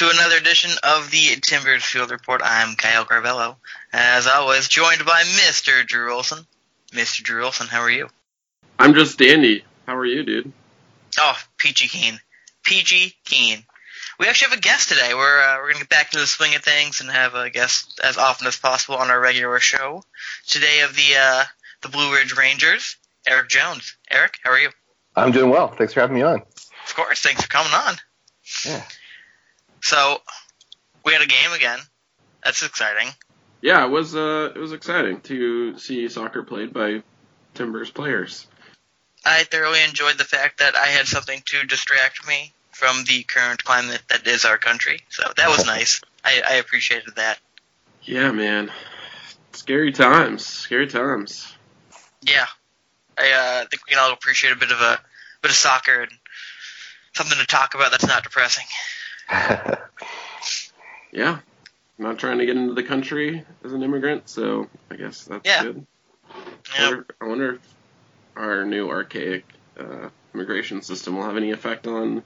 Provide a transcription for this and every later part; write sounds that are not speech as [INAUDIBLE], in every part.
welcome to another edition of the Timbers Field Report. I'm Kyle Carvello, as always, joined by Mr. Drew Olson. Mr. Drew Olson, how are you? I'm just dandy. How are you, dude? Oh, peachy keen, peachy keen. We actually have a guest today. We're uh, we're gonna get back to the swing of things and have a guest as often as possible on our regular show. Today of the uh, the Blue Ridge Rangers, Eric Jones. Eric, how are you? I'm doing well. Thanks for having me on. Of course, thanks for coming on. Yeah. So we had a game again. That's exciting. Yeah, it was uh, it was exciting to see soccer played by Timbers players. I thoroughly enjoyed the fact that I had something to distract me from the current climate that is our country. So that was [LAUGHS] nice. I, I appreciated that. Yeah, man. Scary times. Scary times. Yeah, I uh, think we can all appreciate a bit of a bit of soccer and something to talk about that's not depressing. [LAUGHS] Yeah. I'm not trying to get into the country as an immigrant, so I guess that's Yeah. good. I Yep. wonder, I wonder if our new archaic uh, immigration system will have any effect on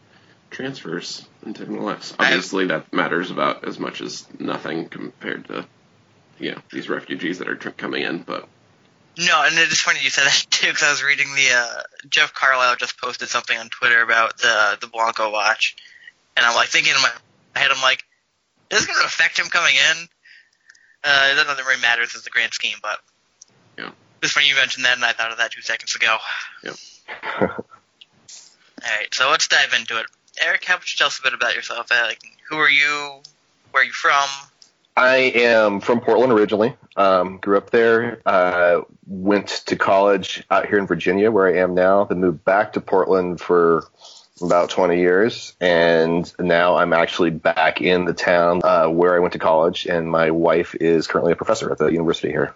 transfers into MLS. I- Obviously, that matters about as much as nothing compared to you know these refugees that are tr- coming in. But No, and it is funny you said that [LAUGHS] too, because I was reading the uh, Jeff Carlisle just posted something on Twitter about the the Blanco watch, and I'm like thinking in my head, I'm like, is this going to affect him coming in? Uh, it doesn't really matter as the grand scheme, but Yeah. It's funny you mentioned that, and I thought of that two seconds ago. Yep. [LAUGHS] All right, so let's dive into it. Eric, how about you tell us a bit about yourself? Uh, like, who are you? Where are you from? I am from Portland originally. Um, grew up there. Uh, went to college out here in Virginia, where I am now. Then moved back to Portland for about 20 years, and now I'm actually back in the town uh, where I went to college. And my wife is currently a professor at the university here.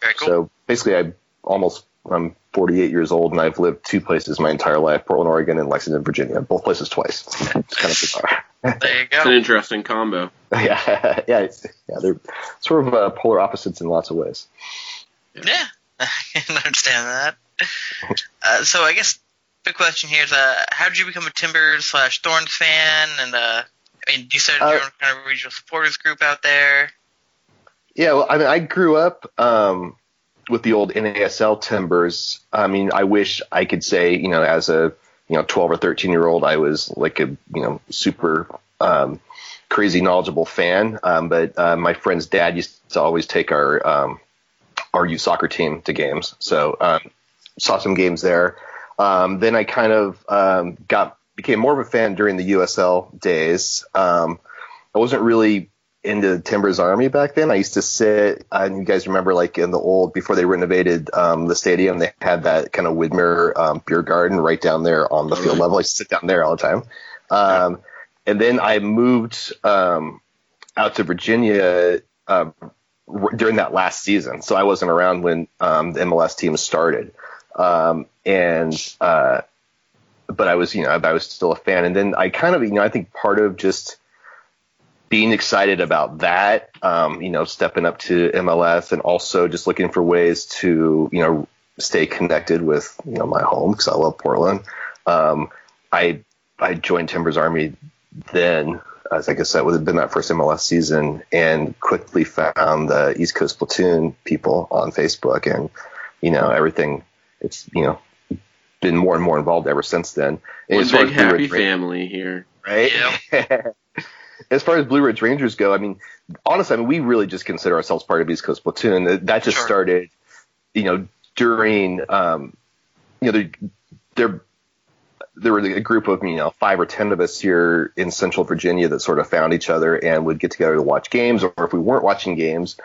Very cool. So basically, I almost I'm 48 years old, and I've lived two places my entire life: Portland, Oregon, and Lexington, Virginia. Both places twice. [LAUGHS] It's kind of bizarre. there you go. it's an interesting combo. [LAUGHS] yeah, [LAUGHS] yeah, yeah. They're sort of uh, polar opposites in lots of ways. Yeah, I can understand that. Uh, so I guess the question here is, uh, how did you become a Timbers slash Thorns fan? And uh, I mean, you started your Uh, own kind of regional supporters group out there. Yeah, well, I mean, I grew up um, with the old NASL Timbers. I mean, I wish I could say, you know, as a you know 12 or 13 year old, I was like a you know super um, crazy knowledgeable fan. Um, but uh, my friend's dad used to always take our um, our youth soccer team to games, so um, saw some games there. Um, then I kind of um, got became more of a fan during the USL days. Um, I wasn't really into Timbers Army back then. I used to sit, and you guys remember, like in the old before they renovated um, the stadium, they had that kind of Widmer um, beer garden right down there on the field level. I used to sit down there all the time. Um, And then I moved um, out to Virginia uh, r- during that last season, so I wasn't around when um, the MLS team started. Um, and uh, but I was, you know, I was still a fan. And then I kind of, you know, I think part of just being excited about that, um, you know, stepping up to MLS and also just looking for ways to, you know, stay connected with, you know, my home because I love Portland. Um, I I joined Timbers Army then, as I guess that would have been that first MLS season, and quickly found the East Coast Platoon people on Facebook, and you know everything. It's you know been more and more involved ever since then. And One as far big as Blue happy Ridge Rangers- family here. right? [LAUGHS] as far as Blue Ridge Rangers go, I mean, honestly, I mean, we really just consider ourselves part of East Coast Platoon. That- That just Sure. started, you know, during, um, you know, there, there, there were a group of, you know, five or ten of us here in Central Virginia that sort of found each other and would get together to watch games, or if we weren't watching games,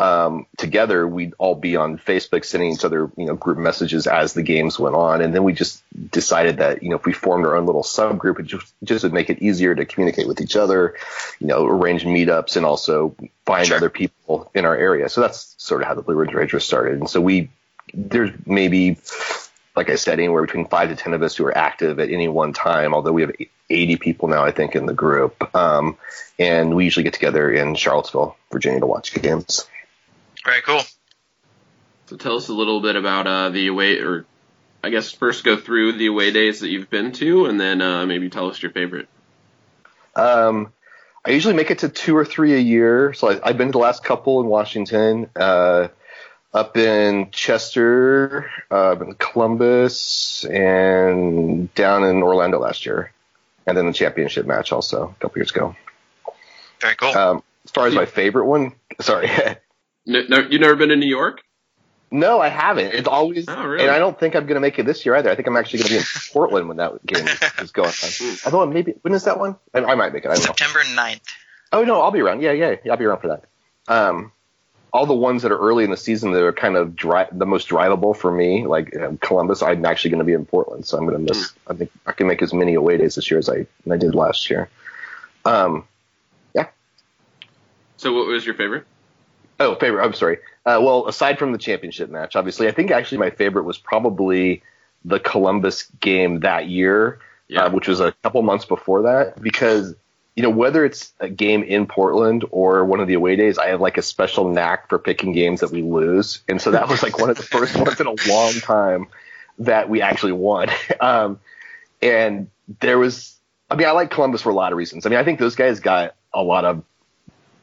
um, together, we'd all be on Facebook sending each other, you know, group messages as the games went on. And then we just decided that, you know, if we formed our own little subgroup, it just, just would make it easier to communicate with each other, you know, arrange meetups and also find Sure. other people in our area. So that's sort of how the Blue Ridge Rangers started. And so we, there's maybe, like I said, anywhere between five to 10 of us who are active at any one time, although we have 80 people now, I think, in the group. Um, and we usually get together in Charlottesville, Virginia to watch games. Very cool. So tell us a little bit about uh, the away, or I guess first go through the away days that you've been to, and then uh, maybe tell us your favorite. Um, I usually make it to two or three a year. So I, have been to the last couple in Washington, uh, up in Chester, uh, in Columbus, and down in Orlando last year, and then the championship match also a couple years ago. Very cool. Um, as far as my favorite one, sorry. [LAUGHS] no, no, you've never been to New York? No, I haven't. It's always, oh, really? and I don't think I'm going to make it this year either. I think I'm actually going to be in [LAUGHS] Portland when that game is going on. Although maybe when is that one? I, I might make it. I don't September know. 9th. Oh no, I'll be around. Yeah, yeah, yeah, I'll be around for that. Um, all the ones that are early in the season that are kind of dry, the most drivable for me, like Columbus, I'm actually going to be in Portland, so I'm going to miss. I think I can make as many away days this year as I I did last year. Um, yeah. So, what was your favorite? Oh, favorite. I'm sorry. Uh, well, aside from the championship match, obviously, I think actually my favorite was probably the Columbus game that year, yeah. uh, which was a couple months before that, because you know, whether it's a game in Portland or one of the away days, I have like a special knack for picking games that we lose. And so that was like one of the first ones in a long time that we actually won. [LAUGHS] Um, and there was, I mean, I like Columbus for a lot of reasons. I mean, I think those guys got a lot of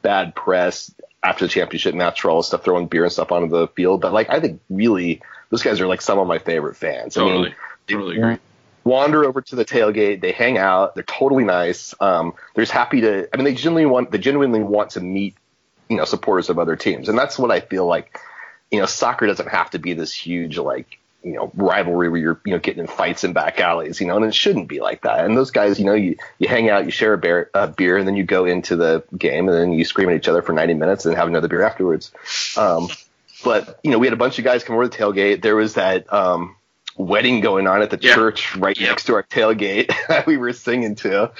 bad press after the championship match for all the stuff, throwing beer and stuff onto the field. But like, I think really those guys are like some of my favorite fans. Totally. I mean, totally agree wander over to the tailgate. They hang out. They're totally nice. Um, they're just happy to. I mean, they genuinely want. They genuinely want to meet, you know, supporters of other teams, and that's what I feel like. You know, soccer doesn't have to be this huge like you know rivalry where you're you know getting in fights in back alleys. You know, and it shouldn't be like that. And those guys, you know, you you hang out, you share a beer, a beer, and then you go into the game, and then you scream at each other for 90 minutes and have another beer afterwards. Um, but you know, we had a bunch of guys come over the tailgate. There was that. Um, wedding going on at the yeah. church right next to our tailgate [LAUGHS] that we were singing to.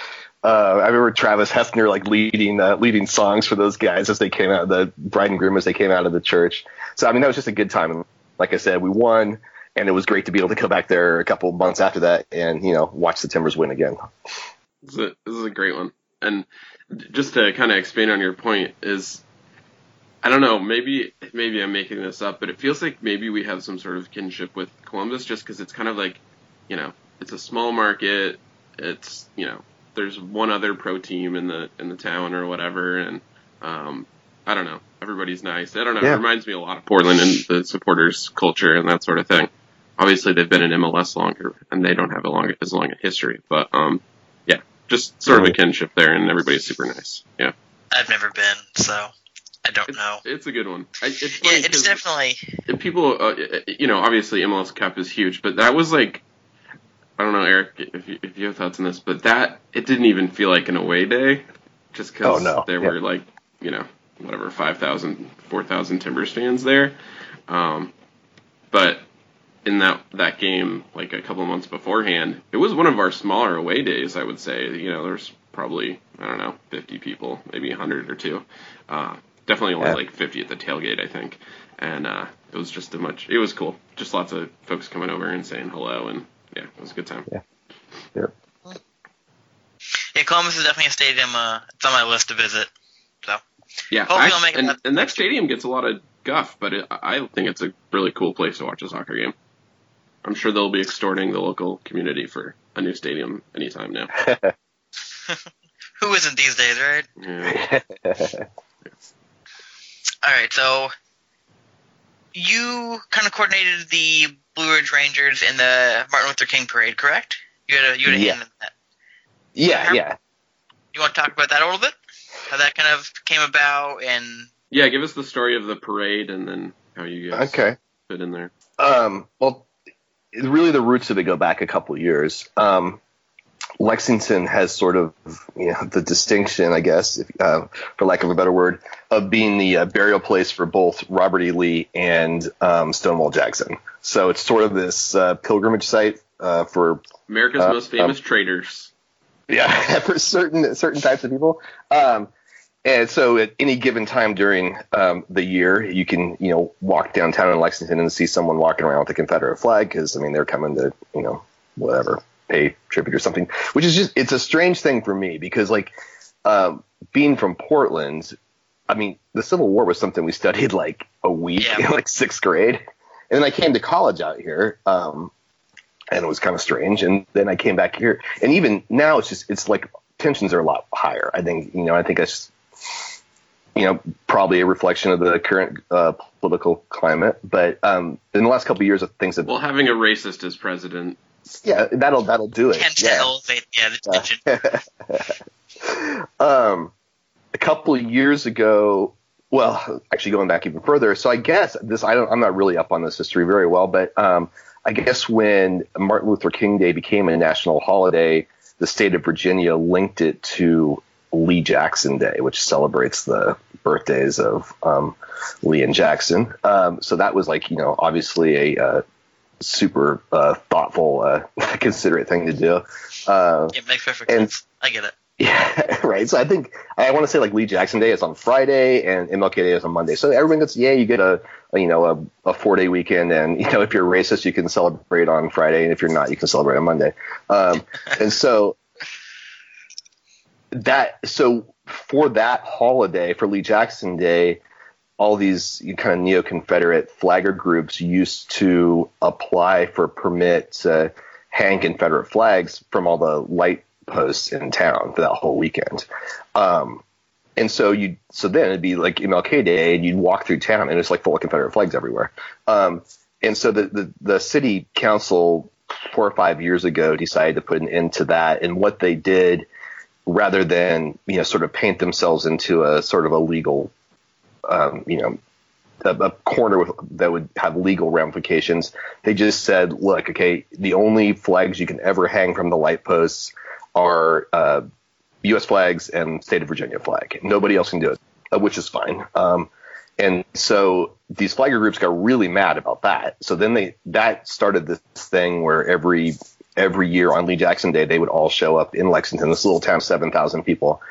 Uh, I remember Travis Hefner like leading uh, leading songs for those guys as they came out, the bride and groom as they came out of the church. So I mean that was just a good time. And like I said, we won, and it was great to be able to go back there a couple months after that and you know watch the Timbers win again. This is a, this is a great one. And just to kind of expand on your point is I don't know. Maybe maybe I'm making this up, but it feels like maybe we have some sort of kinship with Columbus, just because it's kind of like, you know, it's a small market. It's you know, there's one other pro team in the in the town or whatever, and um, I don't know. Everybody's nice. I don't know. Yeah. It reminds me a lot of Portland and the supporters culture and that sort of thing. Obviously, they've been in MLS longer, and they don't have a long as long a history. But um, yeah, just sort of a kinship there, and everybody's super nice. Yeah. I've never been, so I don't it's, know. It's a good one. it's yeah, it's definitely. People, uh, you know, obviously MLS Cup is huge, but that was like, I don't know, Eric, if you, if you have thoughts on this, but that it didn't even feel like an away day, just because oh, no. there yeah. were like, you know, whatever 5,000, 4,000 Timbers fans there, um, but in that that game, like a couple months beforehand, it was one of our smaller away days. I would say, you know, there's probably I don't know, 50 people, maybe 100 or two. Uh, Definitely only yeah. like 50 at the tailgate, I think. And uh, it was just a much. It was cool. Just lots of folks coming over and saying hello, and yeah, it was a good time. Yeah. Yeah. Yeah, Columbus is definitely a stadium. Uh, it's on my list to visit. So yeah, hopefully I'll make. And, and that stadium gets a lot of guff, but it, I think it's a really cool place to watch a soccer game. I'm sure they'll be extorting the local community for a new stadium anytime now. [LAUGHS] Who isn't these days, right? Yeah. All right, so you kind of coordinated the Blue Ridge Rangers in the Martin Luther King parade, correct? You had a you had a yeah. hand in that. Yeah, How, yeah. You want to talk about that a little bit? How that kind of came about and yeah, give us the story of the parade and then how you guys okay. fit in there. Um, well, really the roots of it go back a couple years. Um, Lexington has sort of you know the distinction, I guess, if, uh, for lack of a better word, of being the uh, burial place for both Robert E. Lee and um, Stonewall Jackson. So it's sort of this uh, pilgrimage site uh, for America's uh, most famous um, traitors. Yeah, [LAUGHS] for certain certain types of people. Um, and so at any given time during um, the year, you can, you know, walk downtown in Lexington and see someone walking around with a Confederate flag because, I mean, they're coming to, you know, whatever, pay tribute or something, which is just it's a strange thing for me because like um, being from Portland, I mean the Civil War was something we studied like a week yeah. [LAUGHS] in like sixth grade, and then I came to college out here, um, and it was kind of strange, and then I came back here, and even now it's just it's like tensions are a lot higher. I think you know I think it's you know probably a reflection of the current uh, political climate. But um, in the last couple of years, things have Well, having a racist as president. yeah that'll that'll do it. Tend to yeah. elevate yeah the tension. [LAUGHS] um, a couple of years ago, well, actually going back even further. So I guess this, I don't, I'm not really up on this history very well, but um, I guess when Martin Luther King Day became a national holiday, the state of Virginia linked it to Lee Jackson Day, which celebrates the birthdays of um, Lee and Jackson. Um, so that was like, you know, obviously a uh, super uh, thoughtful, uh, [LAUGHS] considerate thing to do. Uh, Yeah, makes perfect And- sense. I get it. yeah, [LAUGHS] right. So I think I want to say like Lee Jackson Day is on Friday and MLK Day is on Monday. So everyone gets yeah, you get a, a you know a, a four day weekend, and [LAUGHS] you know if you're racist, you can celebrate on Friday, and if you're not, you can celebrate on Monday. Um, and so that so for that holiday for Lee Jackson Day, all these kind of neo Confederate flagger groups used to apply for permit to hang Confederate flags from all the light posts in town for that whole weekend. Um, and so you, so then it'd be like MLK Day, and you'd walk through town, and it's like full of Confederate flags everywhere. Um, and so the, the the city council four or five years ago decided to put an end to that, and what they did, rather than you know sort of paint themselves into a sort of a legal, um, you know, a, a corner with, that would have legal ramifications. They just said, look, okay, the only flags you can ever hang from the light posts are uh, U.S. flags and state of Virginia flag. Nobody else can do it, uh, which is fine. Um, and so these flagger groups got really mad about that. So then they that started this thing where every every year on Lee Jackson Day they would all show up in Lexington, this little town, seven thousand people,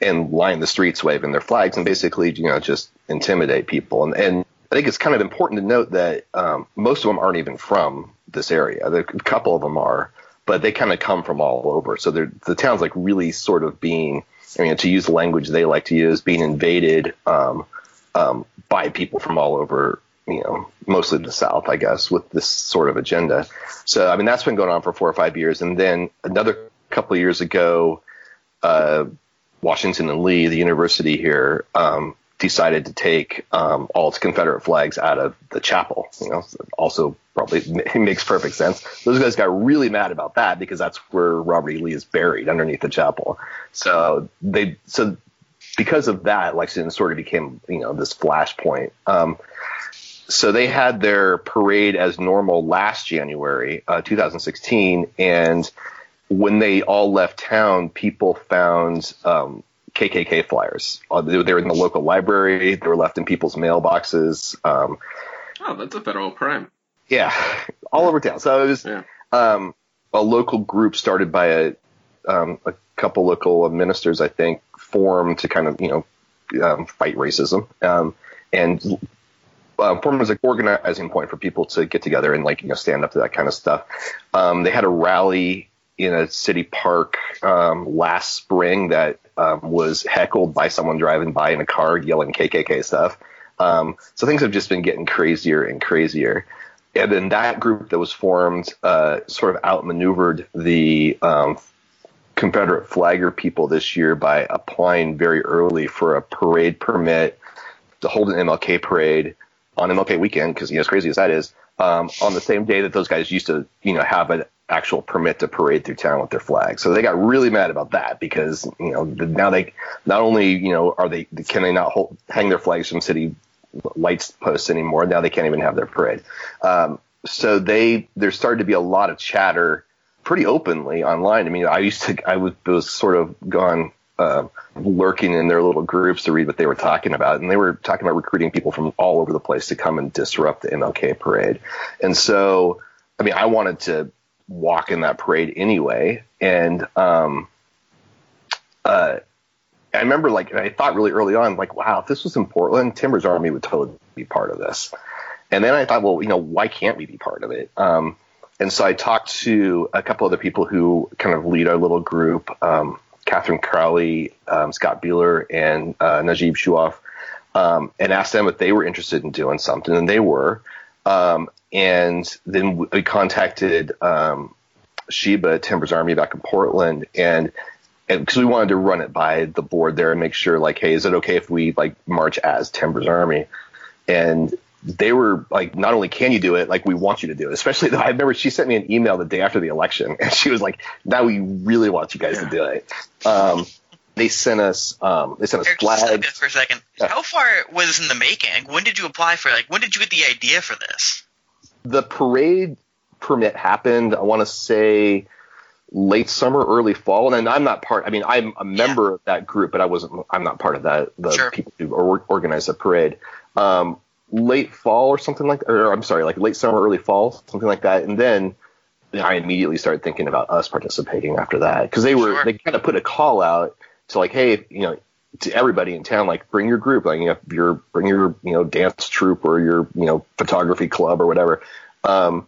and line the streets waving their flags and basically you know just intimidate people. And, and I think it's kind of important to note that um, most of them aren't even from this area. A couple of them are, but they kind of come from all over. So the town's like really sort of being, I mean, to use the language they like to use, being invaded um, um, by people from all over, you know, mostly the South, I guess, with this sort of agenda. So, I mean, that's been going on for four or five years. And then another couple of years ago, uh, Washington and Lee, the university here, um, decided to take um, all its Confederate flags out of the chapel. You know, also probably [LAUGHS] makes perfect sense. Those guys got really mad about that because that's where Robert E. Lee is buried underneath the chapel. So they so because of that, Lexington sort of became you know this flashpoint. Um, so they had their parade as normal last January, uh, 2016, and when they all left town, people found um, KKK flyers. Uh, they, they were in the local library. They were left in people's mailboxes. Um, Oh, that's a federal crime. yeah, all over town. So it was Yeah. um, a local group started by a um, a couple local ministers, I think, formed to kind of you know um, fight racism um, and uh, formed as an organizing point for people to get together and like you know stand up to that kind of stuff. Um, they had a rally in a city park um, last spring that um, was heckled by someone driving by in a car yelling KKK stuff. Um, so things have just been getting crazier and crazier. And then that group that was formed uh, sort of outmaneuvered the um, Confederate flagger people this year by applying very early for a parade permit to hold an MLK parade on MLK weekend, because you know, as crazy as that is, um, on the same day that those guys used to, you know, have an actual permit to parade through town with their flag. So they got really mad about that because, you know, now they not only, you know, are they can they not hold, hang their flags from city lights posts anymore. Now they can't even have their parade. Um, so they there started to be a lot of chatter pretty openly online. I mean, I used to I was, was sort of gone uh, lurking in their little groups to read what they were talking about, and they were talking about recruiting people from all over the place to come and disrupt the MLK parade. And so, I mean, I wanted to walk in that parade anyway, and um, uh, I remember like I thought really early on, like, wow, if this was in Portland, Timber's Army would totally be part of this. And then I thought, well, you know, why can't we be part of it? Um, and so I talked to a couple other people who kind of lead our little group, um, Catherine Crowley, um, Scott Beeler, and uh, Najib Shuaf, um, and asked them if they were interested in doing something, and they were. Um, and then we contacted um, Sheba Timbers Army back in Portland, and and because we wanted to run it by the board there and make sure like, hey, is it okay if we like march as Timbers Army? And they were like, not only can you do it, like we want you to do it. Especially though I remember she sent me an email the day after the election, [LAUGHS] and she was like, now we really want you guys yeah. to do it. Um, they sent us, um, they sent us Eric, flags. for a second. Yeah. How far was this in the making? When did you apply for? Like, when did you get the idea for this? The parade permit happened. I want to say late summer, early fall. And I'm not part. I mean, I'm a member yeah. of that group, but I wasn't. I'm not part of that. The sure. people who organize the parade. Um, late fall or something like, or I'm sorry, like late summer, early fall, something like that. And then I immediately started thinking about us participating after that because they were sure. they kind of put a call out to like, hey, you know, to everybody in town, like bring your group, like you know, your bring your you know dance troupe or your you know photography club or whatever. Um,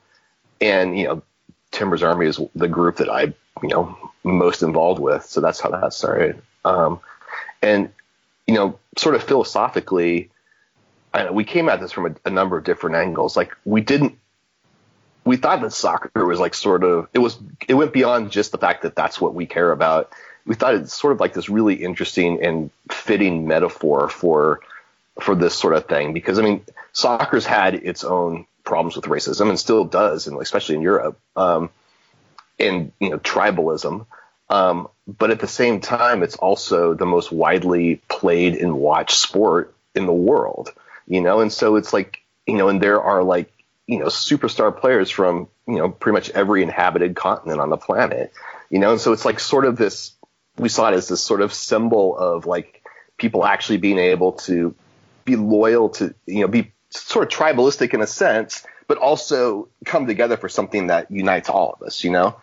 and you know, Timbers Army is the group that I you know most involved with, so that's how that started. Um, and you know, sort of philosophically, I, we came at this from a, a number of different angles. Like we didn't we thought that soccer was like sort of it was it went beyond just the fact that that's what we care about. We thought it's sort of like this really interesting and fitting metaphor for for this sort of thing because I mean soccer's had its own problems with racism and still does, and especially in Europe, um, and you know tribalism. Um, but at the same time, it's also the most widely played and watched sport in the world you know, and so it's like, you know, and there are like, you know, superstar players from, you know, pretty much every inhabited continent on the planet, you know, and so it's like sort of this, we saw it as this sort of symbol of like people actually being able to be loyal to, you know, be sort of tribalistic in a sense, but also come together for something that unites all of us, you know?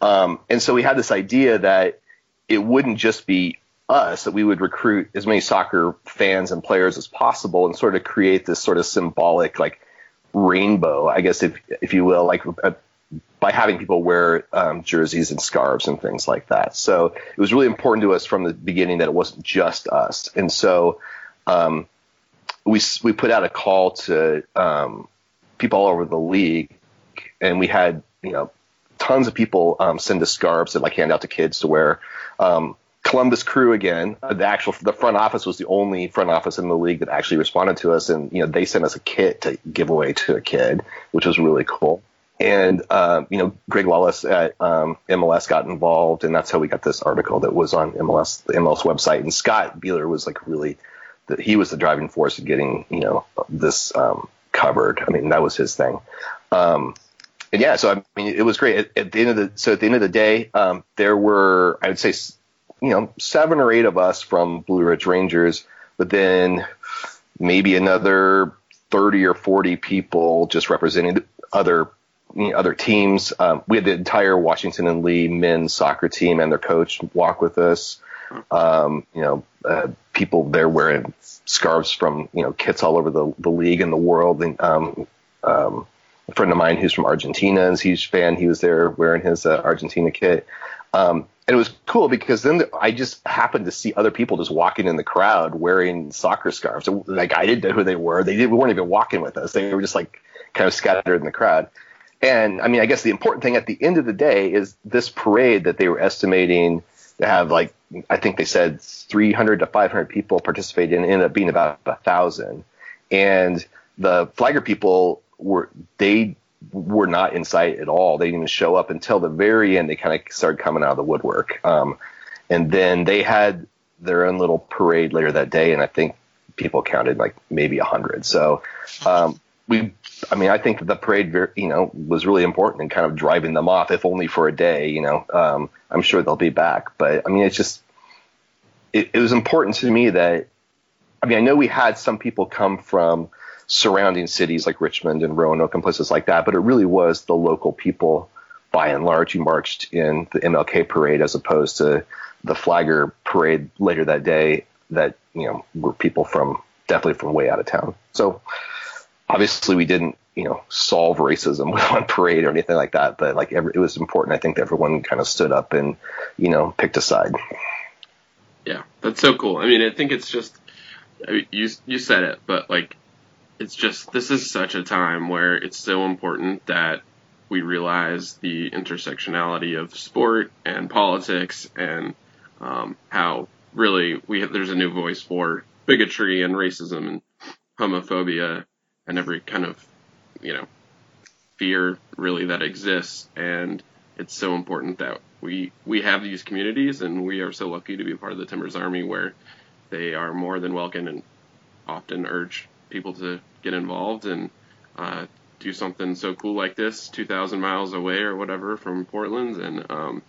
Um, and so we had this idea that it wouldn't just be us that we would recruit as many soccer fans and players as possible and sort of create this sort of symbolic like rainbow, I guess if if you will, like uh, by having people wear um, jerseys and scarves and things like that. So it was really important to us from the beginning that it wasn't just us, and so um, we we put out a call to um, people all over the league, and we had you know tons of people um, send us scarves that like hand out to kids to wear. Um, Columbus Crew again. Uh, the actual the front office was the only front office in the league that actually responded to us, and you know they sent us a kit to give away to a kid, which was really cool. And um, you know Greg Lawless at um, MLS got involved, and that's how we got this article that was on MLS the MLS website. And Scott Beeler was like really, the, he was the driving force of getting you know this um, covered. I mean that was his thing. Um, and yeah, so I mean, it was great. At, at, the end of the so at the end of the day, um, there were I would say you know, seven or eight of us from Blue Ridge Rangers, but then maybe another 30 or 40 people just representing other you know, other teams. Um, we had the entire Washington and Lee men's soccer team and their coach walk with us. Um, you know, uh, people there wearing scarves from you know kits all over the, the league and the world. And, um, um, a friend of mine who's from Argentina is a huge fan. He was there wearing his uh, Argentina kit. Um, and it was cool because then I just happened to see other people just walking in the crowd wearing soccer scarves. Like I didn't know who they were. They didn't, weren't even walking with us. They were just like kind of scattered in the crowd. And I mean, I guess the important thing at the end of the day is this parade that they were estimating to have like, I think they said 300 to 500 people participate in, ended up being about a thousand. And the flagger people were, they were not in sight at all. They didn't even show up until the very end. They kind of started coming out of the woodwork. Um, and then they had their own little parade later that day, and I think people counted like maybe a hundred. So um, we, I mean, I think the parade, you know, was really important in kind of driving them off, if only for a day. You know, um, I'm sure they'll be back, but I mean, it's just it, it was important to me that. I mean, I know we had some people come from surrounding cities like Richmond and Roanoke and places like that, but it really was the local people by and large who marched in the MLK parade as opposed to the flagger parade later that day that, you know, were people from definitely from way out of town. So obviously we didn't, you know, solve racism [LAUGHS] with one parade or anything like that, but like every, it was important. I think that everyone kind of stood up and, you know, picked a side. Yeah, that's so cool. I mean, I think it's just, I mean, you, you said it, but like it's just this is such a time where it's so important that we realize the intersectionality of sport and politics and um, how really we have, there's a new voice for bigotry and racism and homophobia and every kind of you know fear really that exists. And it's so important that we we have these communities and we are so lucky to be part of the Timbers Army where they are more than welcome and often urge people to get involved and uh, do something so cool like this 2,000 miles away or whatever from Portland and um,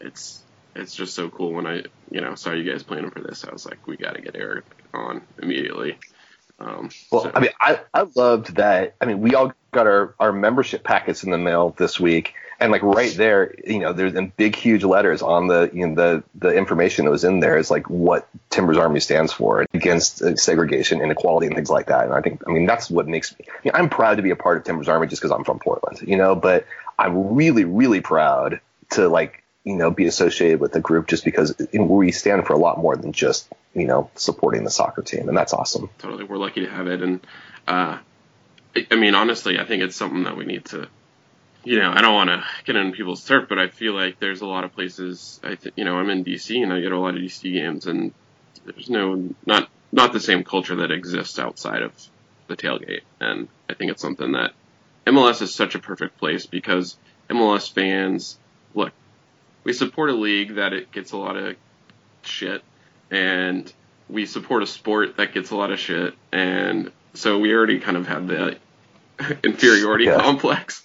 it's it's just so cool when I you know saw you guys planning for this I was like we got to get Eric on immediately. Um, well, so. I mean, I, I loved that. I mean, we all got our, our membership packets in the mail this week, and like right there, you know, there's in big, huge letters on the you know the the information that was in there is like what Timbers Army stands for against uh, segregation, inequality, and things like that. And I think, I mean, that's what makes me. You know, I'm proud to be a part of Timbers Army just because I'm from Portland, you know, but I'm really, really proud to like you know be associated with the group just because we stand for a lot more than just you know supporting the soccer team, and that's awesome. Totally, we're lucky to have it, and uh, I mean, honestly, I think it's something that we need to you know, I don't want to get on people's turf, but I feel like there's a lot of places. I th- you know, I'm in DC and I get a lot of DC games, and there's no not not the same culture that exists outside of the tailgate. And I think it's something that MLS is such a perfect place because MLS fans look. We support a league that it gets a lot of shit, and we support a sport that gets a lot of shit, and so we already kind of have the [LAUGHS] inferiority yeah. complex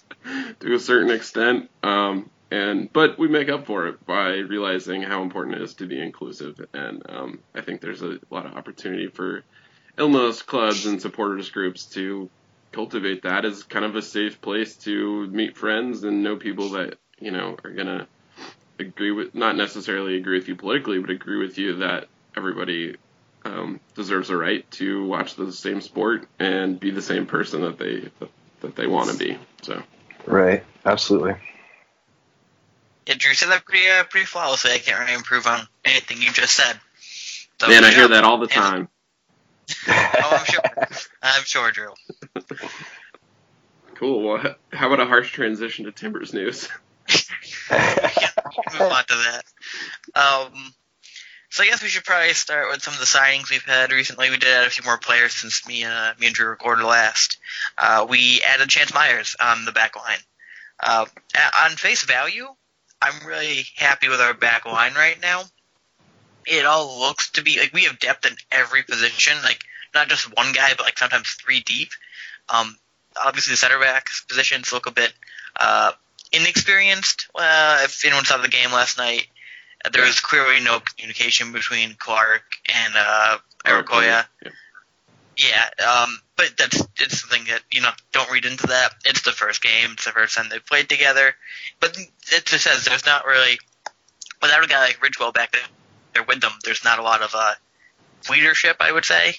to a certain extent. Um, and but we make up for it by realizing how important it is to be inclusive, and um, I think there's a lot of opportunity for MLS clubs and supporters groups to cultivate that as kind of a safe place to meet friends and know people that you know are gonna agree with not necessarily agree with you politically, but agree with you that everybody um, deserves a right to watch the same sport and be the same person that they that they want to be. So. Right. Absolutely. Yeah, Drew said that pretty uh, pretty flawlessly. I can't really improve on anything you just said. So, Man, I hear that all the time. [LAUGHS] oh, I'm sure. I'm sure, Drew. Cool. Well, how about a harsh transition to Timbers news? [LAUGHS] yeah, move on to that. Um, so I guess we should probably start with some of the signings we've had recently. We did add a few more players since me and uh, me and Drew recorded last. Uh, we added Chance Myers on the back line. Uh, on face value, I'm really happy with our back line right now. It all looks to be like we have depth in every position, like not just one guy, but like sometimes three deep. Um, obviously, the center back positions look a bit uh, inexperienced. Uh, if anyone saw the game last night, there was clearly no communication between Clarke and uh, Arokoyo. Yeah. yeah, um, but that's it's something that you know don't read into that. It's the first game. It's the first time they played together. But it just says there's not really without a guy like Ridgewell back there with them. There's not a lot of uh, leadership, I would say.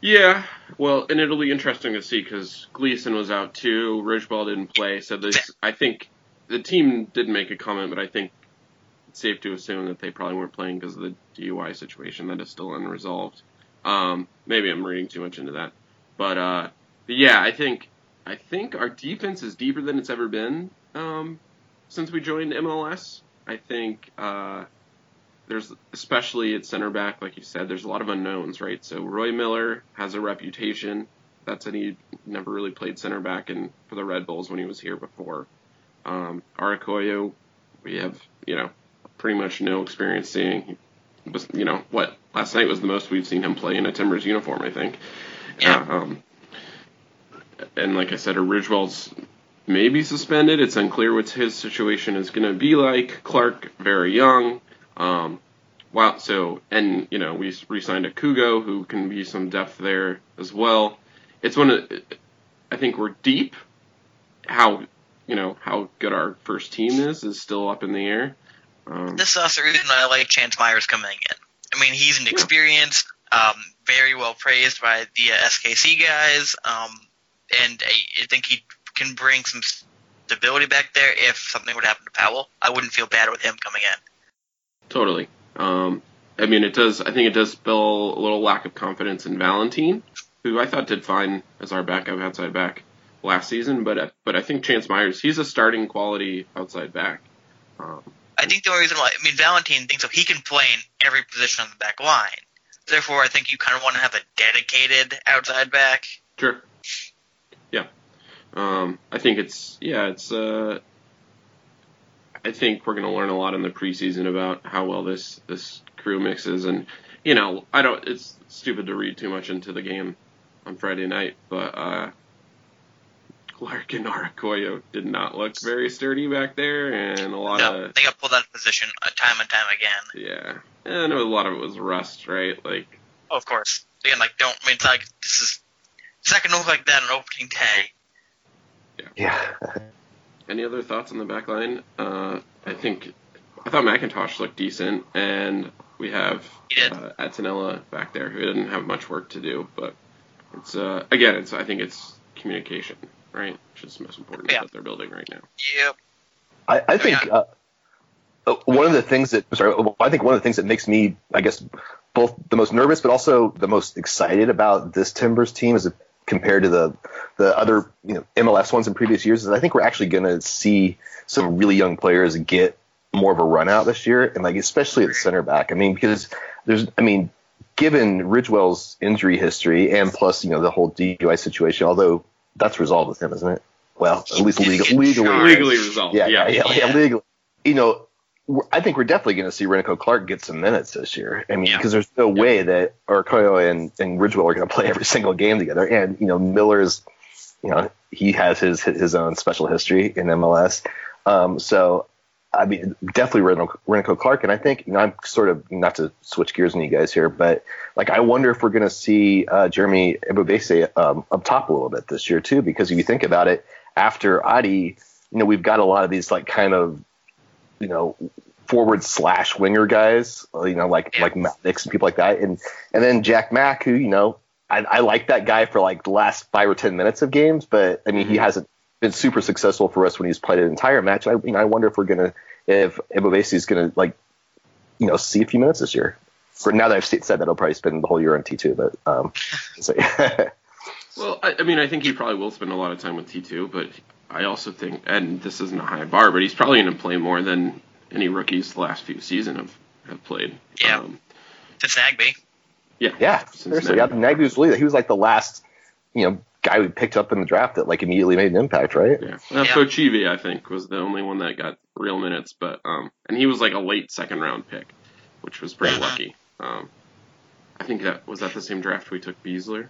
Yeah, well, and it'll be interesting to see because Gleeson was out too. Ridgewell didn't play, so this I think the team did make a comment, but I think safe to assume that they probably weren't playing because of the DUI situation that is still unresolved. Um, maybe I'm reading too much into that, but, uh, but yeah, I think I think our defense is deeper than it's ever been um, since we joined MLS. I think uh, there's especially at center back, like you said, there's a lot of unknowns, right? So Roy Miller has a reputation. That's that he never really played center back in for the Red Bulls when he was here before. Um, Arakoyo, we have you know pretty much no experience seeing. You know what? Last night was the most we've seen him play in a Timbers uniform. I think. Yeah. Uh, um, and like I said, Ridgewell's maybe suspended. It's unclear what his situation is going to be like. Clarke, very young. Um, wow. So, and you know, we re-signed a Kugo who can be some depth there as well. It's one of, I think we're deep. How, you know, how good our first team is is still up in the air. Um, this is also the reason I like Chance Myers coming in. I mean, he's an experienced, um, very well praised by the uh, SKC guys, um, and I, I think he can bring some stability back there if something would happen to Powell. I wouldn't feel bad with him coming in. Totally. Um, I mean, it does. I think it does spell a little lack of confidence in Valentin, who I thought did fine as our backup outside back last season. But but I think Chance Myers, he's a starting quality outside back. Um, I think the only reason why I mean Valentin thinks so he can play in every position on the back line. Therefore, I think you kind of want to have a dedicated outside back. Sure. Yeah. Um, I think it's yeah, it's uh, I think we're going to learn a lot in the preseason about how well this this crew mixes, and you know, I don't. It's stupid to read too much into the game on Friday night, but uh, Clarke and Arokoyo did not look very sturdy back there, and a lot No, of they got pulled out of position uh, time and time again. yeah, and a lot of it was rust, right? Like Oh, of course. Again, like don't. I mean, it's like this is it's not gonna look like that on opening day. Yeah. [LAUGHS] Any other thoughts on the back line? Uh, I think I thought McIntosh looked decent, and we have He uh, Attinella back there who didn't have much work to do, but it's uh, again, it's I think it's communication, right? Which is the most important Yeah. that they're building right now. Yep. I, I think Yeah. uh, uh, one of the things that sorry, I think one of the things that makes me, I guess, both the most nervous but also the most excited about this Timbers team is compared to the the other you know MLS ones in previous years is I think we're actually going to see some really young players get more of a run out this year, and like especially at center back. I mean, because there's, I mean, given Ridgewell's injury history and plus you know the whole DUI situation, although that's resolved with him, isn't it? Well, at least legal, legally. Legally resolved. yeah, yeah, yeah, yeah, Yeah. legally. You know, I think we're definitely going to see Rennico Clarke get some minutes this year. I mean, Yeah. because there's no way that Arokoyo and, and Ridgewell are going to play every single game together. And you know, Miller's, you know, he has his his own special history in MLS. Um, so. I mean, definitely Rennico, Rennico Clarke, and I think you know, I'm sort of not to switch gears on you guys here, but like I wonder if we're going to see uh, Jeremy Ebobisse um, up top a little bit this year too, because if you think about it, after Adi, you know, we've got a lot of these like kind of, you know, forward slash winger guys, you know, like like Maddox and people like that, and and then Jack Mack, who you know, I, I like that guy for like the last five or ten minutes of games, but I mean, he Mhm. hasn't been super successful for us when he's played an entire match. I you know, I wonder if we're gonna if Ebobisse is gonna like, you know, see a few minutes this year. For now that I've said that, I'll probably spend the whole year on T two, but um, [LAUGHS] so, yeah. Well, I, I mean, I think he probably will spend a lot of time with T2, but I also think, and this isn't a high bar, but he's probably going to play more than any rookies the last few seasons have, have played. Yeah. Um, Since Nagbe. yeah. Yeah, seriously. then. Yeah, Nagbe was really, he was like the last, you know, guy we picked up in the draft that like immediately made an impact, right? Yeah. Uh, Yeah. Pochivi, I think, was the only one that got real minutes, but um, and he was like a late second round pick, which was pretty lucky. Um, I think that was that the same draft we took Beasler.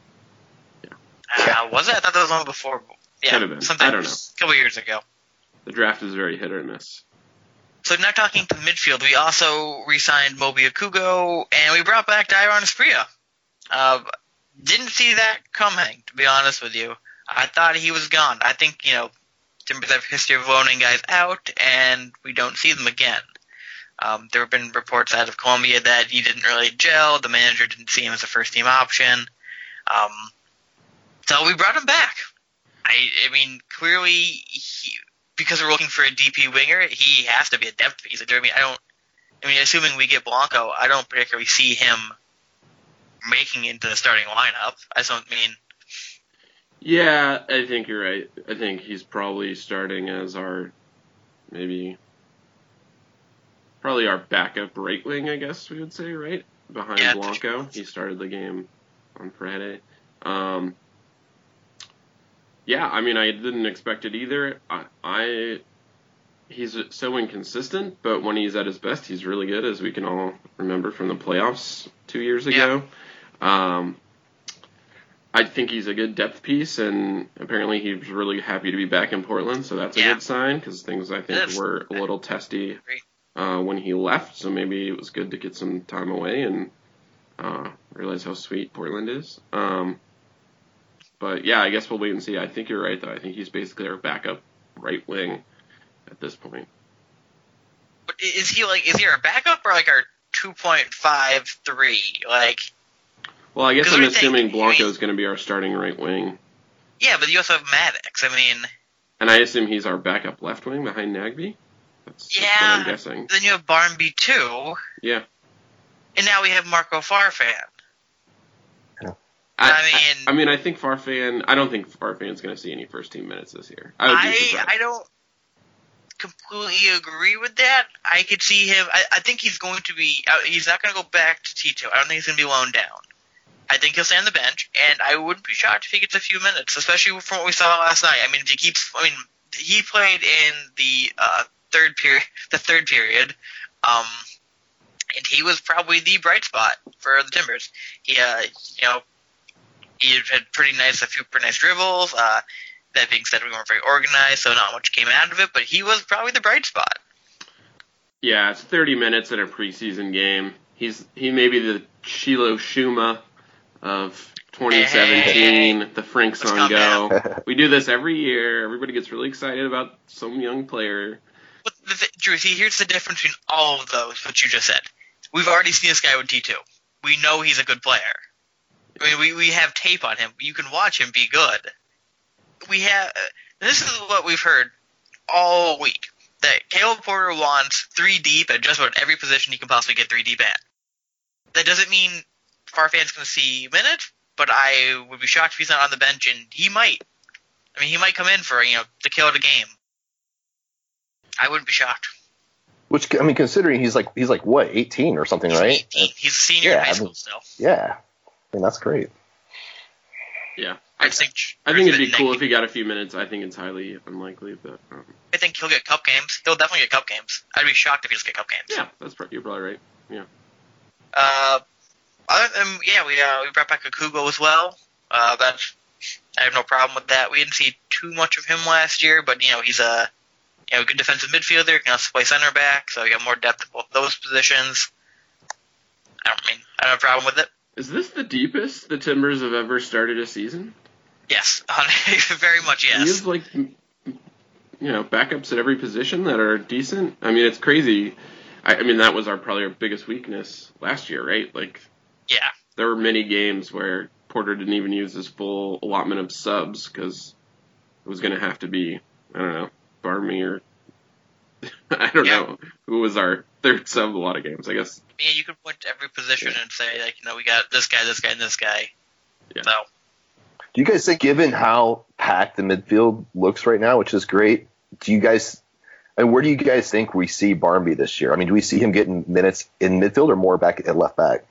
Yeah. Uh, was it? I thought that was one before. Yeah, Could have been. Something I don't know. A couple years ago. The draft is very hit or miss. So now talking to the midfield, we also re-signed Moby Okugo, and we brought back Dairon Asprilla. Uh, didn't see that coming, to be honest with you. I thought he was gone. I think, you know, Timbers have a history of loaning guys out, and we don't see them again. Um, there have been reports out of Colombia that he didn't really gel. The manager didn't see him as a first-team option. Um, so we brought him back. I, I mean, clearly, he, because we're looking for a DP winger, he has to be a depth piece. I mean, I don't. I mean, assuming we get Blanco, I don't particularly see him making it into the starting lineup. I don't mean. Yeah, I think you're right. I think he's probably starting as our maybe probably our backup right wing, I guess we would say, right? Behind Yeah, Blanco. He started the game on Friday. Um Yeah, I mean I didn't expect it either. I, I he's so inconsistent, but when he's at his best, he's really good as we can all remember from the playoffs 2 years ago. Um I think he's a good depth piece, and apparently he's really happy to be back in Portland, so that's a Yeah. good sign because things I think is. were a little testy uh, when he left. So maybe it was good to get some time away and uh, realize how sweet Portland is. Um, but yeah, I guess we'll wait and see. I think you're right, though. I think he's basically our backup right wing at this point. But is he like? Is he our backup or like our two point five three? Like, Well, I guess I'm what think? assuming Blanco is going to be our starting right wing, yeah, but you also have Mattocks. I mean, and I assume he's our backup left wing behind Nagbe. That's, that's what Yeah. I'm guessing. then you have Barmby too, Yeah. and now we have Marco Farfan. I, I mean- I, mean, I think Farfan. I don't think Farfan's going to see any first team minutes this year. I would I surprised. I don't. completely agree with that. I could see him. I, I think he's going to be. Uh, he's not going to go back to T2. I don't think he's going to be loaned down. I think he'll stay on the bench, and I wouldn't be shocked if he gets a few minutes, especially from what we saw last night. I mean, if he keeps. I mean, he played in the uh, third period. [LAUGHS] The third period. Um, and he was probably the bright spot for the Timbers. He, uh, you know, he had pretty nice, a few pretty nice dribbles. Uh, that being said, we weren't very organized, so not much came out of it. But he was probably the bright spot. Yeah, it's 30 minutes in a preseason game. He's he may be the Schillo Tshuma of 2017, Hey, the Franks Let's on calm go. [LAUGHS] we do this every year. Everybody gets really excited about some young player. But the th- Drew, see, here's the difference between all of those, what you just said. We've already seen this guy with T2. We know he's a good player. I mean, we, we have tape on him. You can watch him be good. We have. This is what we've heard all week that Caleb Porter wants three deep at just about every position he can possibly get three deep at. That doesn't mean Farfan's going to see minutes, but I would be shocked if he's not on the bench, and he might. I mean, he might come in for you know to kill the game. I wouldn't be shocked. Which I mean, considering he's like he's like what 18 or something, He's right? 18. He's a senior Yeah, in high I school mean- still. Yeah, I mean that's great. Yeah, I think. I think it'd be cool if he got a few minutes. I think it's highly unlikely, but um, I think he'll get cup games. He'll definitely get cup games. I'd be shocked if he just get cup games. yeah, that's pro- you're probably right. Yeah. Uh, other than yeah, we uh, we brought back Okugo as well. Uh, that's I have no problem with that. We didn't see too much of him last year, but you know he's a you know good defensive midfielder. Can also play center back, so you got more depth at both those positions. I don't mean I don't have a problem with it. Is this the deepest the Timbers have ever started a season? Yes, [LAUGHS] very much We yes. have like you know backups at every position that are decent. I mean, it's crazy. I, I mean, that was our probably our biggest weakness last year, right? Like Yeah, there were many games where Porter didn't even use his full allotment of subs because it was going to have to be I don't know Barmby or [LAUGHS] I don't Yeah. know who was our third sub a lot of games. I guess yeah, you could point to every position and say like you know we got this guy, this guy, and this guy. Yeah. So Do you guys think, given how packed the midfield looks right now, which is great, do you guys, and where do you guys think we see Barmby this year? I mean, do we see him getting minutes in midfield or more back at left back?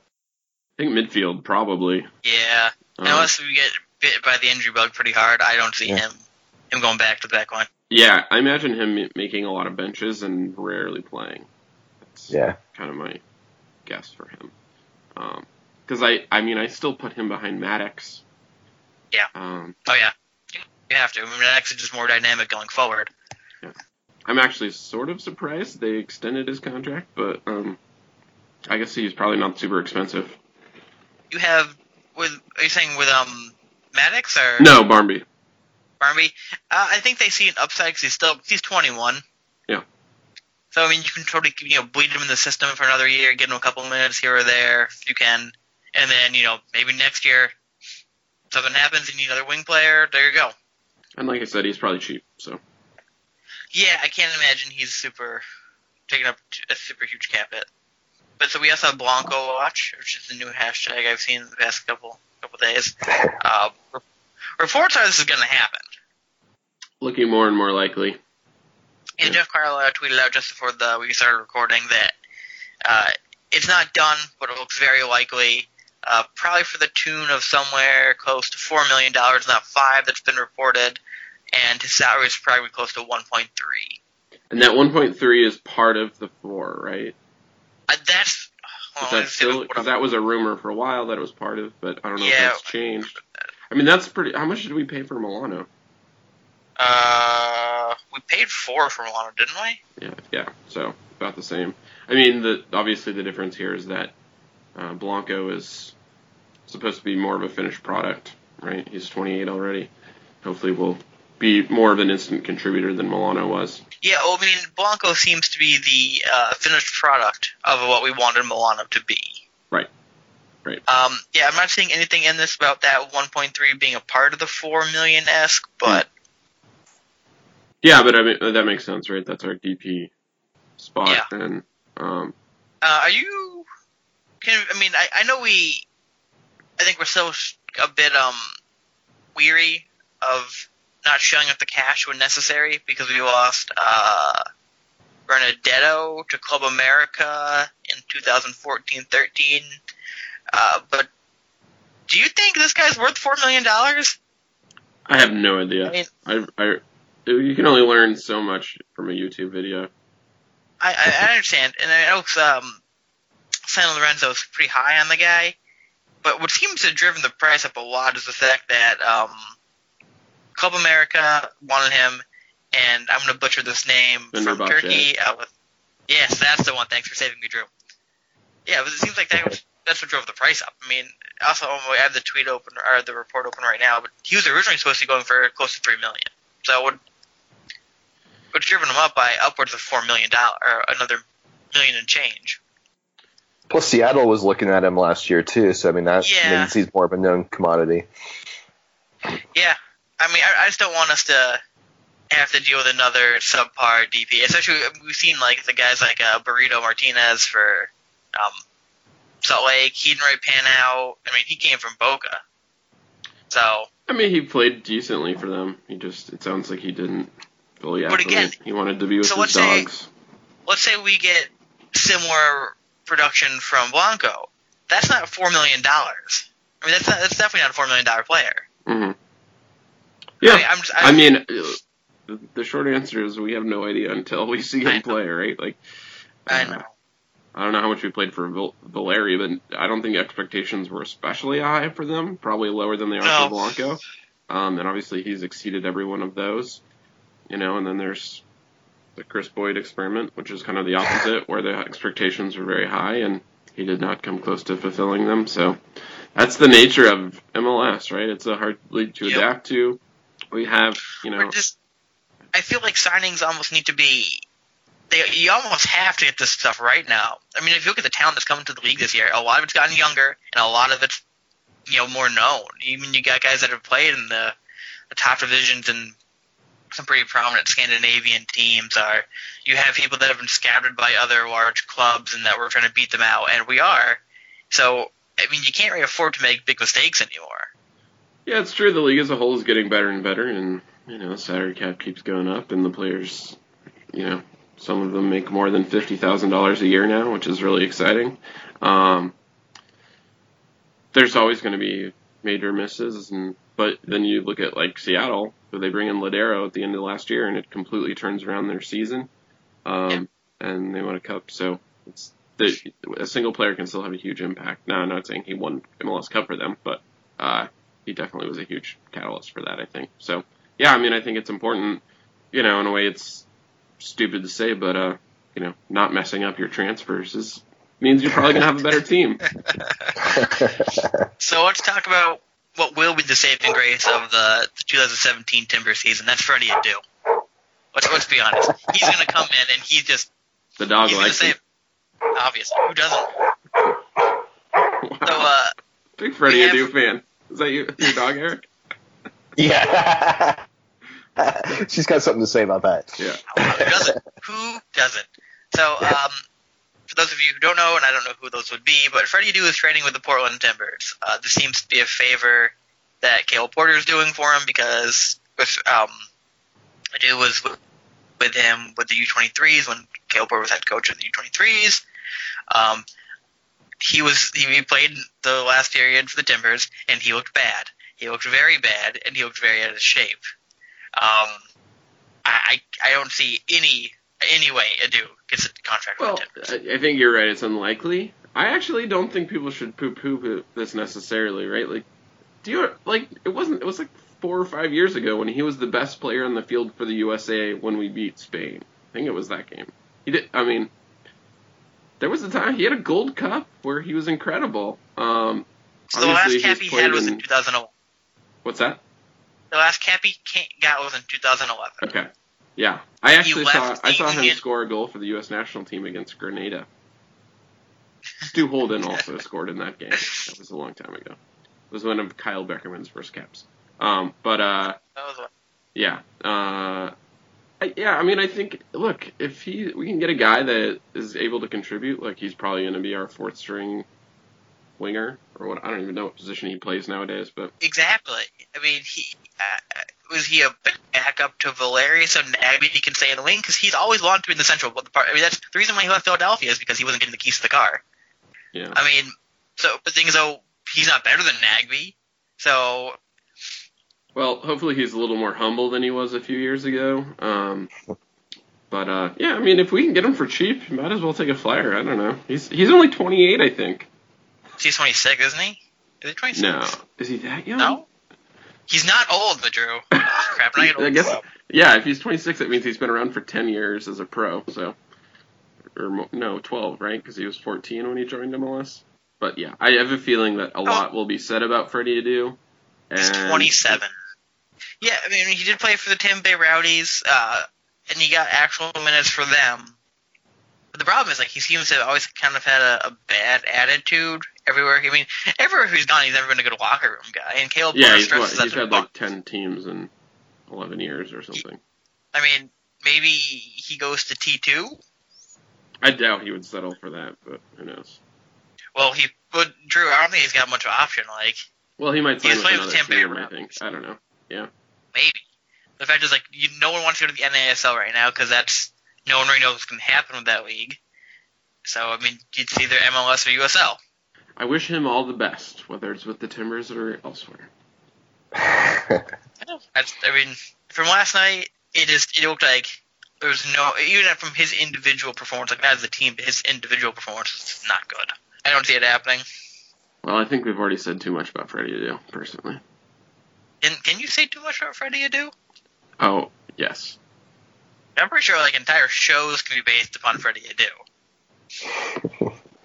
I think midfield probably. yeah, Um, unless we get bit by the injury bug pretty hard, I don't see Yeah. him him going back to the back line. yeah, I imagine him making a lot of benches and rarely playing. That's Yeah. kind of my guess for him. Because I, I mean, I still put him behind Mattocks. Yeah. Um, Oh yeah, you you have to. I mean, that actually just more dynamic going forward. Yeah. I'm actually sort of surprised they extended his contract, but um, I guess he's probably not super expensive. You have with are you saying with um Mattocks or No, Barmby. Barnaby? Uh, I think they see an upside because he's still he's 21. Yeah. So I mean, you can totally you know bleed him in the system for another year, get him a couple minutes here or there if you can, and then you know maybe next year something happens, and you need another wing player. There you go. And like I said, he's probably cheap. So Yeah, I can't imagine he's super taking up a super huge cap hit. But so we also have Blanco Watch, which is the new hashtag I've seen in the past couple couple days. Uh, [LAUGHS] re- reports are this is going to happen. looking more and more likely. And Yeah. Jeff Carlisle tweeted out just before the we started recording that uh, it's not done, but it looks very likely. Uh, probably for the tune of somewhere close to four million dollars, not five. That's been reported, and his salary is probably close to one point three. And that 1.3 is part of the four, right? Uh, that's that me see what- still because that was a rumor for a while that it was part of, but I don't know Yeah. if that's changed. I mean, that's pretty. How much did we pay for Melano? Uh, we paid four for Melano, didn't we? Yeah, yeah. So about the same. I mean, the obviously the difference here is that uh, Blanco is supposed to be more of a finished product, right? He's 28 already. Hopefully, will be more of an instant contributor than Melano was. Yeah, well, I mean, Blanco seems to be the uh, finished product of what we wanted Melano to be. Right. Right. Um, yeah, I'm not seeing anything in this about that 1.3 being a part of the 4 million esque, but Yeah, but I mean that makes sense, right? That's our DP spot, Yeah. and um, uh, are you? Can I mean, I, I know we, I think we're still a bit um weary of not showing up the cash when necessary because we lost uh Benedetto to Club America in 2014-13. Uh, but do you think this guy's worth four million dollars? I have no idea. I mean- I, I, you can only learn so much from a YouTube video. I, I, I understand, and I know um, San Lorenzo is pretty high on the guy, but what seems to have driven the price up a lot is the fact that um, Club America wanted him, and I'm going to butcher this name from Turkey. Uh, with, yes, that's the one. Thanks for saving me, Drew. Yeah, but it seems like that was, that's what drove the price up. I mean, also I have the tweet open or the report open right now, but he was originally supposed to be going for close to three million. So what what's driven him up by upwards of four million dollar or another million and change. Plus, Seattle was looking at him last year too, so I mean that Yeah. means he's more of a known commodity. Yeah, I mean, I, I just don't want us to have to deal with another subpar DP. Especially we've seen like the guys like uh, Burrito Martinez for um, Salt Lake. He didn't really pan out. I mean, he came from Boca, so I mean, he played decently for them. He just, it sounds like he didn't fully But again- he wanted to be with so his let's say- dogs. let's say we get similar production from Blanco. That's not four million dollars. I mean, that's not, that's definitely not a four million dollar player. hmm Yeah, I, just- I mean, uh, the, short answer is we have no idea until we see him play, right? Like, I uh, know. I don't know how much we played for Val- Valeri, but I don't think expectations were especially high for them. Probably lower than they are No. for Blanco. Um, and obviously he's exceeded every one of those. You know, and then there's the Kris Boyd experiment, which is kind of the opposite, where the expectations were very high and he did not come close to fulfilling them. So that's the nature of MLS, right? It's a hard league to Yep. adapt to. We have, you know, just. I feel like signings almost need to be. They, you almost have to get this stuff right now. I mean, if you look at the talent that's coming to the league this year, a lot of it's gotten younger, and a lot of it's you know more known. Even you got guys that have played in the, the top divisions and some pretty prominent Scandinavian teams. Are you have people that have been scouted by other large clubs and that we're trying to beat them out, and we are. So I mean, you can't really afford to make big mistakes anymore. Yeah, it's true. The league as a whole is getting better and better, and you know, salary cap keeps going up, and the players, you know, some of them make more than fifty thousand dollars a year now, which is really exciting. Um, there's always going to be major misses, and but then you look at like Seattle, where they bring in Lodeiro at the end of last year, and it completely turns around their season, um, and they won a cup. So it's the, a single player can still have a huge impact. Now, I'm not saying he won MLS Cup for them, but uh, he definitely was a huge catalyst for that, I think. So, yeah, I mean, I think it's important, you know, in a way it's stupid to say, but, uh, you know, not messing up your transfers is, means you're probably going to have a better team. [LAUGHS] So let's talk about what will be the saving grace of the, the 2017 Timber season. That's Freddie Adu. Let's let's be honest. He's going to come in and he's just The dog he's likes save. Obviously, who doesn't? Wow. [LAUGHS] So uh, Big Freddie Adu fan. Is that you, your dog, Eric? [LAUGHS] yeah. [LAUGHS] She's got something to say about that. Yeah. who doesn't? Who doesn't? So um, for those of you who don't know, and I don't know who those would be, but Freddie Adu is training with the Portland Timbers. Uh, this seems to be a favor that Caleb Porter is doing for him because with um, Adu was with, with him with the U23s when Caleb Porter was head coach of the U23s. Um, he was he, played the last period for the Timbers and he looked bad. He looked very bad and he looked very out of shape. Um, I I don't see any any way Adu gets a contract Well, with the Timbers. I, think you're right. It's unlikely. I actually don't think people should poo-poo this necessarily, right? Like, do you like? It wasn't. It was like four or five years ago when he was the best player on the field for the USA when we beat Spain. I think it was that game. He did. I mean, there was a time he had a Gold Cup where he was incredible. Um, So the last cap he had was in in- 2011. What's that? The last cap he got was in 2011. Okay. Yeah, I actually saw I saw him Union- score a goal for the U.S. national team against Grenada. [LAUGHS] Stu Holden also scored in that game. That was a long time ago. It was one of Kyle Beckerman's first caps. Um, but uh, That was yeah, uh, I, yeah. I mean, I think look if he we can get a guy that is able to contribute, like he's probably going to be our fourth string winger or what. I don't even know what position he plays nowadays, but exactly. I mean, he uh, was he a bad back up to Valeri so Nagbe he can stay in the wing because he's always wanted to be in the central part. I mean, that's the reason why he left Philadelphia is because he wasn't getting the keys to the car. Yeah. I mean, so the thing is, though, he's not better than Nagbe. So Well, hopefully he's a little more humble than he was a few years ago. Um, but uh, yeah, I mean, if we can get him for cheap, might as well take a flyer. I don't know. He's he's only 28, I think. he's 26, isn't he? Is he 26? No, is he that young? No. He's not old, but Drew. [LAUGHS] Crap, I'm I guess. Yeah, if he's 26, that means he's been around for 10 years as a pro. So, or no, 12, right? Because he was 14 when he joined MLS. But yeah, I have a feeling that a lot will be said about Freddie Adu. He's and- 27. Yeah, I mean, he did play for the Tampa Bay Rowdies, uh, and he got actual minutes for them. But the problem is, like, he seems to have always kind of had a, a bad attitude everywhere. I mean, everywhere he's gone, he's never been a good locker room guy. And Caleb Yeah, Porter he's, what, he's had like 10 teams in 11 years or something. I mean, maybe he goes to T2. I doubt he would settle for that, but who knows? Well, he, but Drew, I don't think he's got much of an option. Like, Well, he might He sign was with another team, I think. I don't know. Maybe. The fact is, like, you, no one wants to go to the NASL right now because that's no one really knows what's going to happen with that league. So, I mean, it's either MLS or USL. I wish him all the best, whether it's with the Timbers or elsewhere. [LAUGHS] That's, I mean, from last night, it just it looked like there was no even from his individual performance, like as a team, but his individual performance was not good. I don't see it happening. Well, I think we've already said too much about Freddie Adu, personally. Can, can you say too much about Freddie Adu? Oh, yes. I'm pretty sure like entire shows can be based upon Freddie Adu.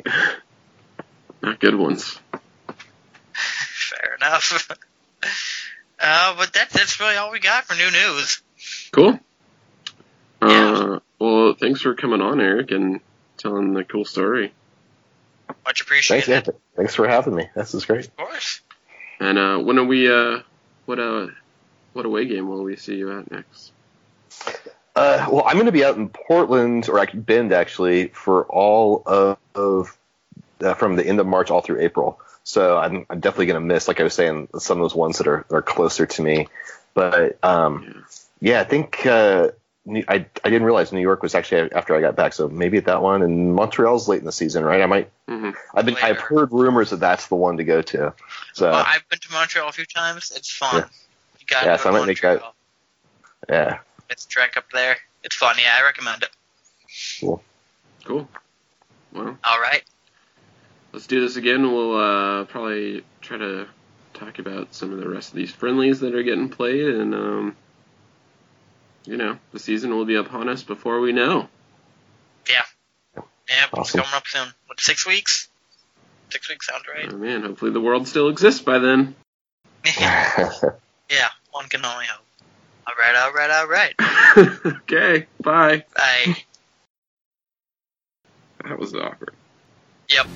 [LAUGHS] Not good ones. Fair enough. [LAUGHS] uh, but that's that's really all we got for new news. Cool. Yeah. Uh, well, thanks for coming on, Eric, and telling the cool story. Much Thanks, appreciated. yeah. Thanks for having me. This is great. Of course. And uh, when are we? Uh, what uh, what away game will we see you at next? Uh, well, I'm going to be out in Portland or Bend actually for all of, of uh, from the end of March all through April. So I'm, I'm definitely going to miss, like I was saying, some of those ones that are, are closer to me. But um, Yeah. yeah, I think uh, I I didn't realize New York was actually after I got back. So maybe at that one, and Montreal's late in the season, right? I might. hmm I've been I've heard rumors that that's the one to go to. So well, I've been to Montreal a few times. It's fun. Yeah. You gotta Yeah, go so I to might make Montreal. yeah, It's a trek up there. It's fun. Yeah, I recommend it. Cool. Cool. Well, All right. let's do this again. We'll uh, probably try to talk about some of the rest of these friendlies that are getting played, and um, you know, the season will be upon us before we know. Yeah, Yeah, it's coming up soon. What, six weeks? Six weeks sounds right. Oh man, hopefully the world still exists by then. [LAUGHS] yeah, one can only hope. All right, all right, all right. [LAUGHS] okay, bye. Bye. That was awkward. Yep.